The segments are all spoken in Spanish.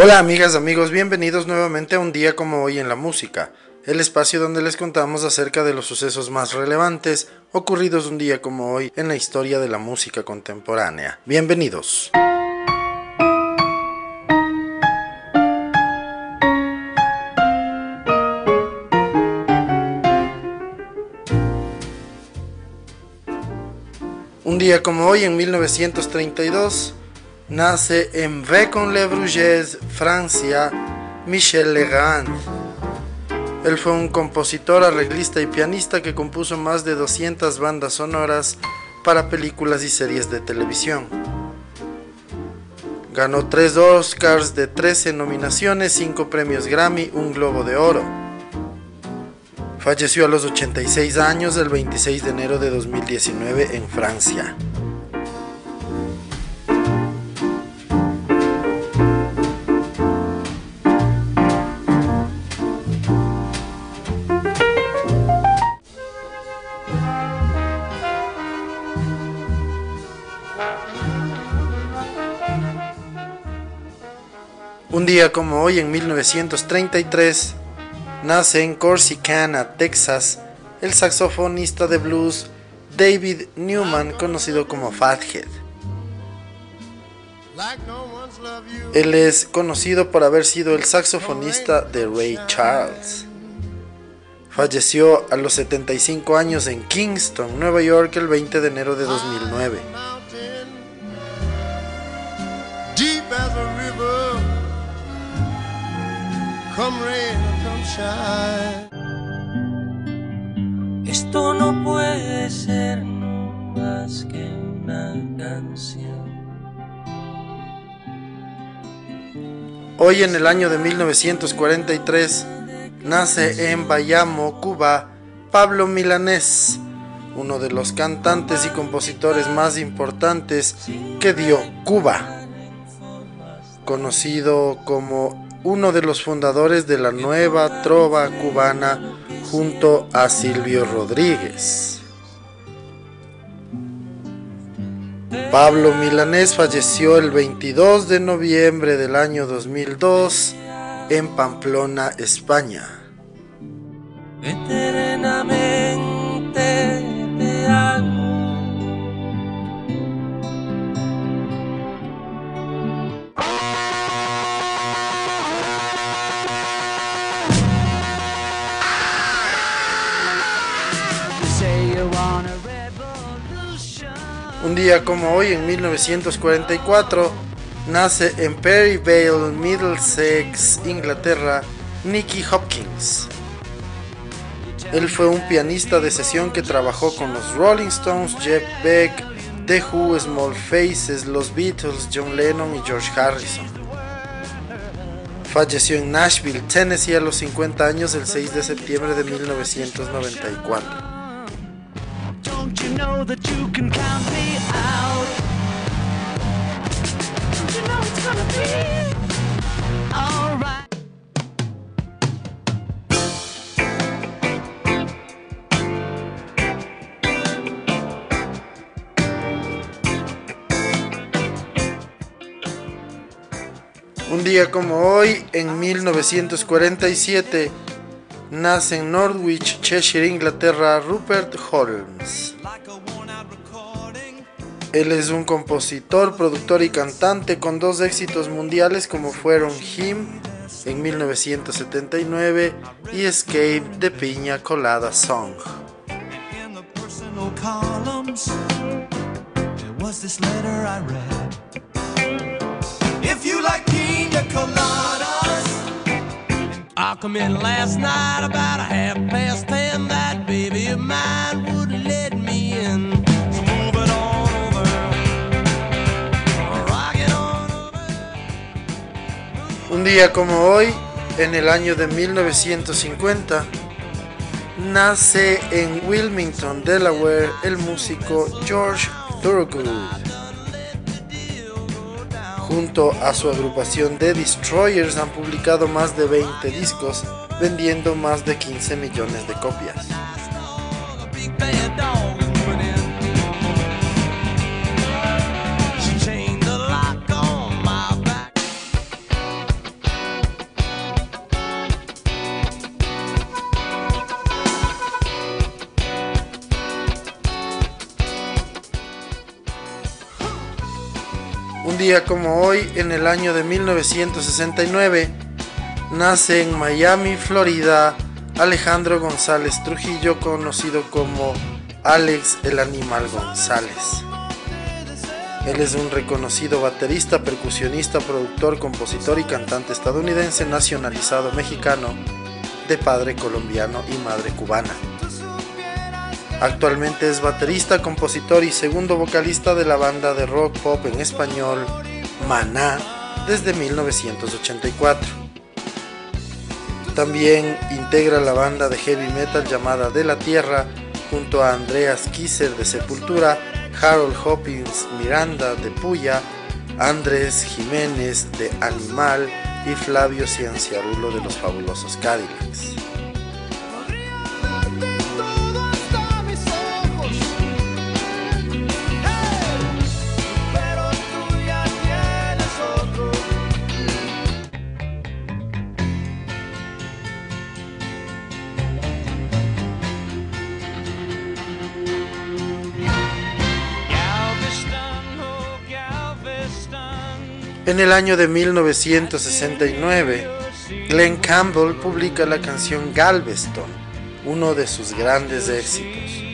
Hola amigas, amigos, bienvenidos nuevamente a un día como hoy en la música, el espacio donde les contamos acerca de los sucesos más relevantes ocurridos un día como hoy en la historia de la música contemporánea. Bienvenidos. Un día como hoy en 1932 nace en Vécon-le-Bruges, Francia, Michel Legrand. Él fue un compositor, arreglista y pianista que compuso más de 200 bandas sonoras para películas y series de televisión. Ganó 3 Oscars de 13 nominaciones, 5 premios Grammy, un Globo de Oro. Falleció a los 86 años el 26 de enero de 2019 en Francia. Día como hoy, en 1933, nace en Corsicana, Texas, el saxofonista de blues David Newman, conocido como Fathead. Él es conocido por haber sido el saxofonista de Ray Charles. Falleció a los 75 años en Kingston, Nueva York, el 20 de enero de 2009. Esto no puede ser más que una canción. Hoy en el año de 1943 nace en Bayamo, Cuba, Pablo Milanés, uno de los cantantes y compositores más importantes que dio Cuba, conocido como uno de los fundadores de la nueva trova cubana junto a Silvio Rodríguez. Pablo Milanés falleció el 22 de noviembre del año 2002 en Pamplona, España. Un como hoy, en 1944, nace en Perryvale, Middlesex, Inglaterra, Nicky Hopkins. Él fue un pianista de sesión que trabajó con los Rolling Stones, Jeff Beck, The Who, Small Faces, los Beatles, John Lennon y George Harrison. Falleció en Nashville, Tennessee a los 50 años el 6 de septiembre de 1994. Know that you can count me out? Un día como hoy, en 1947, nace en Norwich, Cheshire, Inglaterra, Rupert Holmes. Él es un compositor, productor y cantante con dos éxitos mundiales como fueron Him en 1979 y Escape de Piña Colada Song. Come in last night about a half past ten. That baby of mine would let me in. So move it on over. On over. Un día como hoy, en el año de 1950, nace en Wilmington, Delaware, el músico George Thorogood junto a su agrupación The Destroyers han publicado más de 20 discos, vendiendo más de 15 millones de copias. Como hoy, en el año de 1969, nace en Miami, Florida, Alejandro González Trujillo, conocido como Alex el Animal González. Él es un reconocido baterista, percusionista, productor, compositor y cantante estadounidense nacionalizado mexicano de padre colombiano y madre cubana. Actualmente es baterista, compositor y segundo vocalista de la banda de rock pop en español Maná desde 1984. También integra la banda de heavy metal llamada De la Tierra junto a Andreas Kisser de Sepultura, Harold Hopkins Miranda de Puya, Andrés Jiménez de Animal y Flavio Cianciarulo de los fabulosos Cadillacs. En el año de 1969, Glenn Campbell publica la canción Galveston, uno de sus grandes éxitos.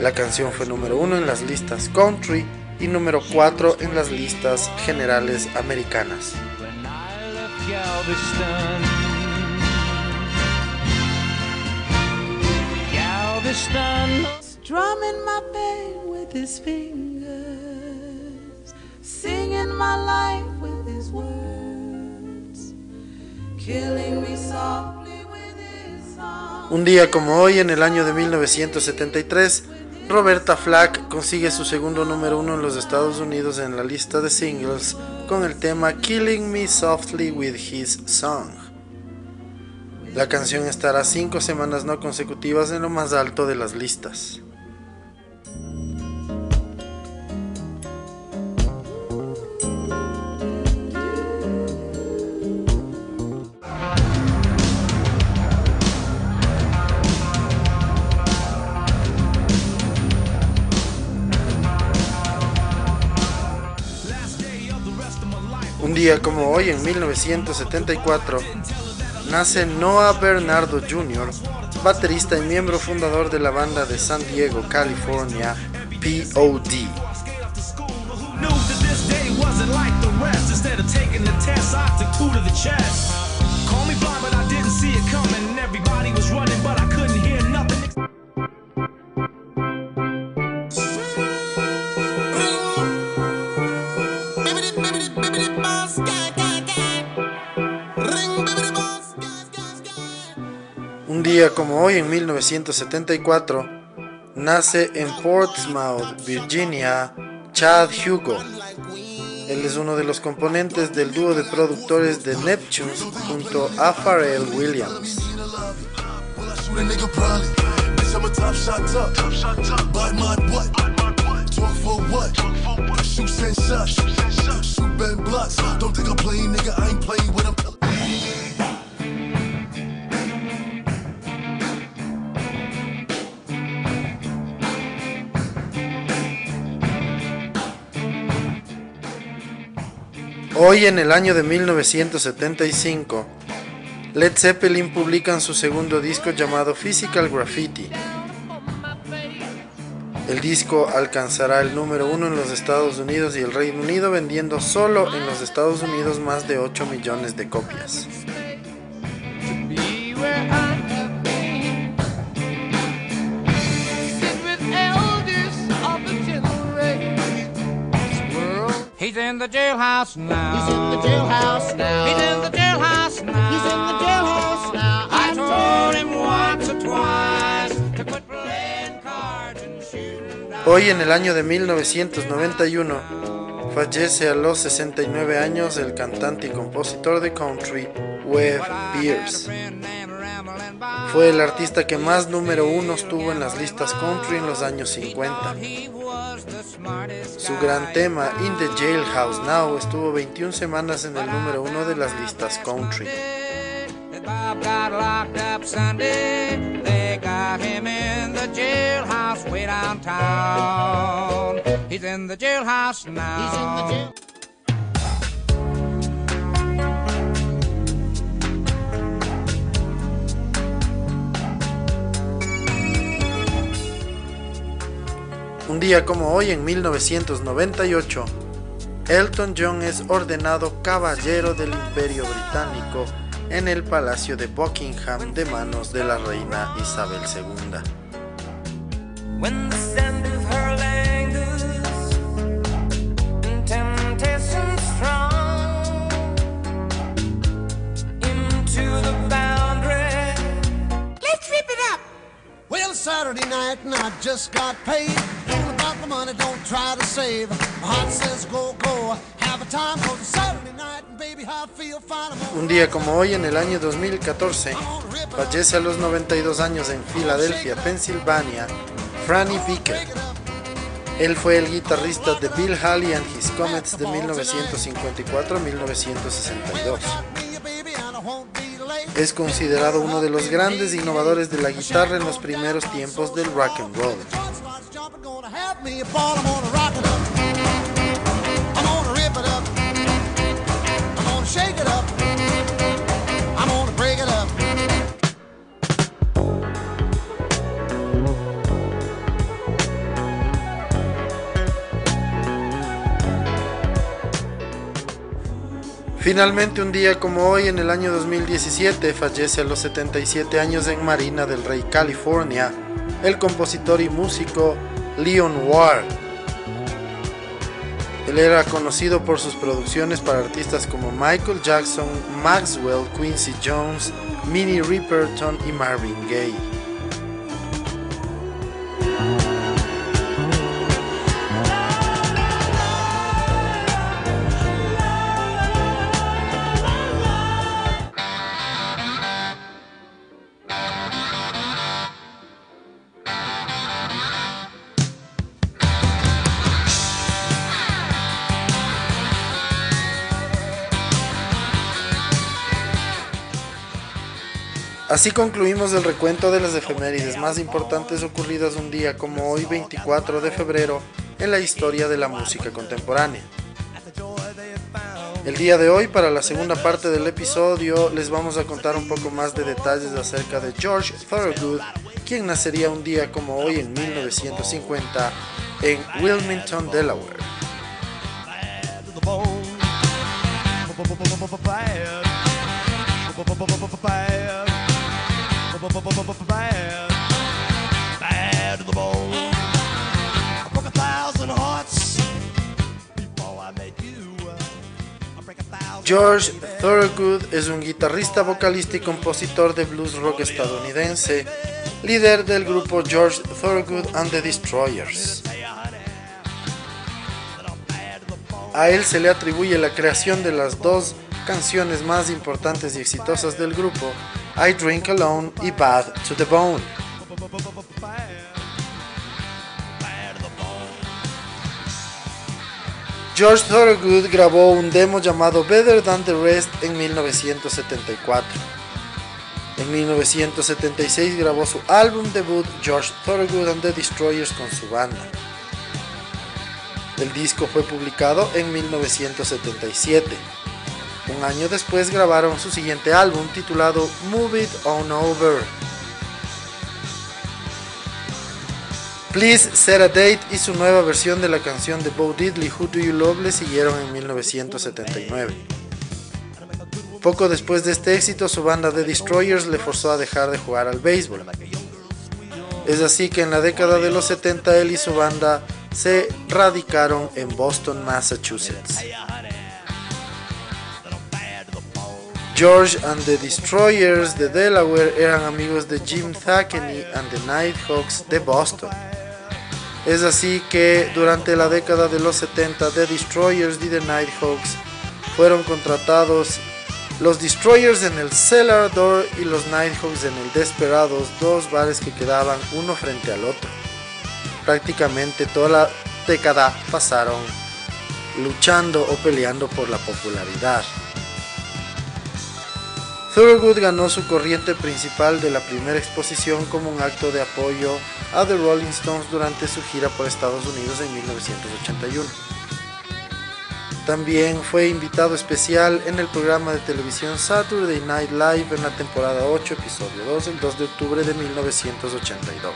La canción fue número uno en las listas country y número cuatro en las listas generales americanas. Un día como hoy, en el año de 1973, Roberta Flack consigue su segundo número uno en los Estados Unidos en la lista de singles con el tema Killing Me Softly with His Song. La canción estará cinco semanas no consecutivas en lo más alto de las listas. Un día como hoy, en 1974, nace Noah Bernardo Jr., baterista y miembro fundador de la banda de San Diego, California, POD. Día como hoy, en 1974, nace en Portsmouth, Virginia, Chad Hugo. Él es uno de los componentes del dúo de productores de Neptune junto a Pharrell Williams. Hoy en el año de 1975, Led Zeppelin publican su segundo disco llamado Physical Graffiti. El disco alcanzará el número uno en los Estados Unidos y el Reino Unido vendiendo solo en los Estados Unidos más de 8 millones de copias. He's in the jailhouse now. He's in the jailhouse now. He's in the jailhouse now. He's in the jailhouse now. I told him once or twice to quit playing cards and shooting dice. Hoy en el año de 1991 fallece a los 69 años el cantante y compositor de country Webb Pierce. Fue el artista que más número uno tuvo en las listas country en los años 50. Su gran tema In the Jailhouse Now estuvo 21 semanas en el número uno de las listas country. He's in the jailhouse now. Un día como hoy, en 1998, Elton John es ordenado caballero del Imperio Británico en el Palacio de Buckingham de manos de la reina Isabel II. Saturday night and I just got paid. Un día como hoy, en el año 2014, fallece a los 92 años en Filadelfia, Pensilvania, Franny Beaker. Él fue el guitarrista de Bill Haley and His Comets de 1954 a 1962. Es considerado uno de los grandes innovadores de la guitarra en los primeros tiempos del rock and roll. Finalmente, un día como hoy, en el año 2017, fallece a los 77 años en Marina del Rey, California, el compositor y músico Leon Ward. Él era conocido por sus producciones para artistas como Michael Jackson, Maxwell, Quincy Jones, Minnie Riperton y Marvin Gaye. Así concluimos el recuento de las efemérides más importantes ocurridas un día como hoy 24 de febrero en la historia de la música contemporánea. El día de hoy, para la segunda parte del episodio, les vamos a contar un poco más de detalles acerca de George Thorogood, quien nacería un día como hoy en 1950 en Wilmington, Delaware. George Thorogood es un guitarrista, vocalista y compositor de blues rock estadounidense, líder del grupo George Thorogood and the Destroyers. A él se le atribuye la creación de las dos canciones más importantes y exitosas del grupo, I Drink Alone y Bad to the Bone. George Thorogood grabó un demo llamado Better Than the Rest en 1974. En 1976 grabó su álbum debut George Thorogood and the Destroyers con su banda. El disco fue publicado en 1977. Un año después grabaron su siguiente álbum titulado Move It On Over. Please Set a Date y su nueva versión de la canción de Bo Diddley Who Do You Love le siguieron en 1979. Poco después de este éxito, su banda The Destroyers le forzó a dejar de jugar al béisbol. Es así que en la década de los 70 él y su banda se radicaron en Boston, Massachusetts. George and the Destroyers de Delaware eran amigos de Jim Thackney and the Nighthawks de Boston. Es así que durante la década de los 70 The Destroyers y The Nighthawks fueron contratados los Destroyers en el Cellar Door y los Nighthawks en el Desperados, dos bares que quedaban uno frente al otro. Prácticamente toda la década pasaron luchando o peleando por la popularidad. Thorogood ganó su corriente principal de la primera exposición como un acto de apoyo a The Rolling Stones durante su gira por Estados Unidos en 1981. También fue invitado especial en el programa de televisión Saturday Night Live en la temporada 8, episodio 2, el 2 de octubre de 1982.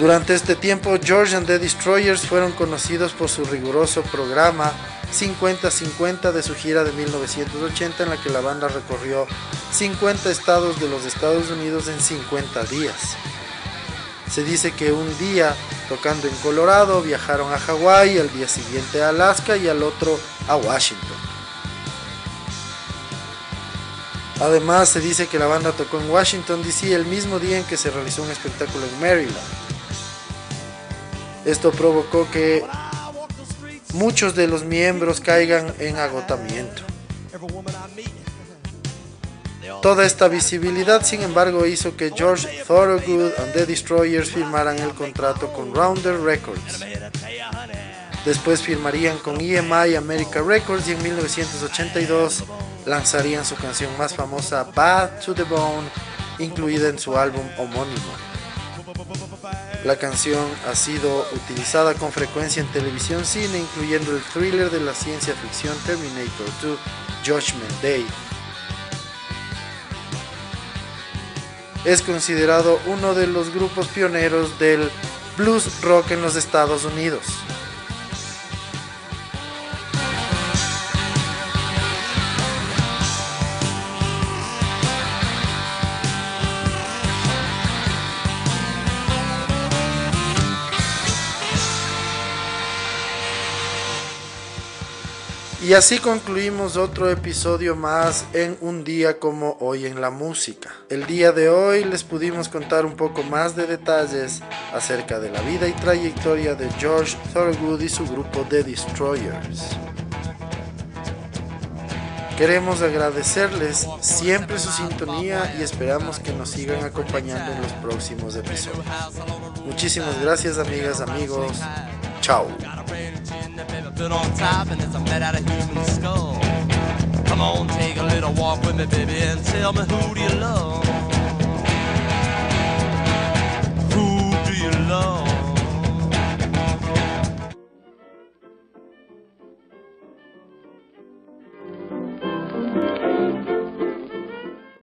Durante este tiempo, George and the Destroyers fueron conocidos por su riguroso programa 50-50 de su gira de 1980 en la que la banda recorrió 50 estados de los Estados Unidos en 50 días. Se dice que un día tocando en Colorado viajaron a Hawái, al día siguiente a Alaska y al otro a Washington. Además se dice que la banda tocó en Washington DC el mismo día en que se realizó un espectáculo en Maryland. Esto provocó que muchos de los miembros caigan en agotamiento. Toda esta visibilidad, sin embargo, hizo que George Thorogood and the Destroyers firmaran el contrato con Rounder Records. Después firmarían con EMI America Records y en 1982 lanzarían su canción más famosa Bad to the Bone, incluida en su álbum homónimo. La canción ha sido utilizada con frecuencia en televisión cine, incluyendo el thriller de la ciencia ficción Terminator 2 Judgment Day. Es considerado uno de los grupos pioneros del blues rock en los Estados Unidos. Y así concluimos otro episodio más en un día como hoy en la música. El día de hoy les pudimos contar un poco más de detalles acerca de la vida y trayectoria de George Thorogood y su grupo The Destroyers. Queremos agradecerles siempre su sintonía y esperamos que nos sigan acompañando en los próximos episodios. Muchísimas gracias amigas, amigos. Chao. Been on top and it's a made out of human skull. Come on, take a little walk with me, baby, and tell me who do you love?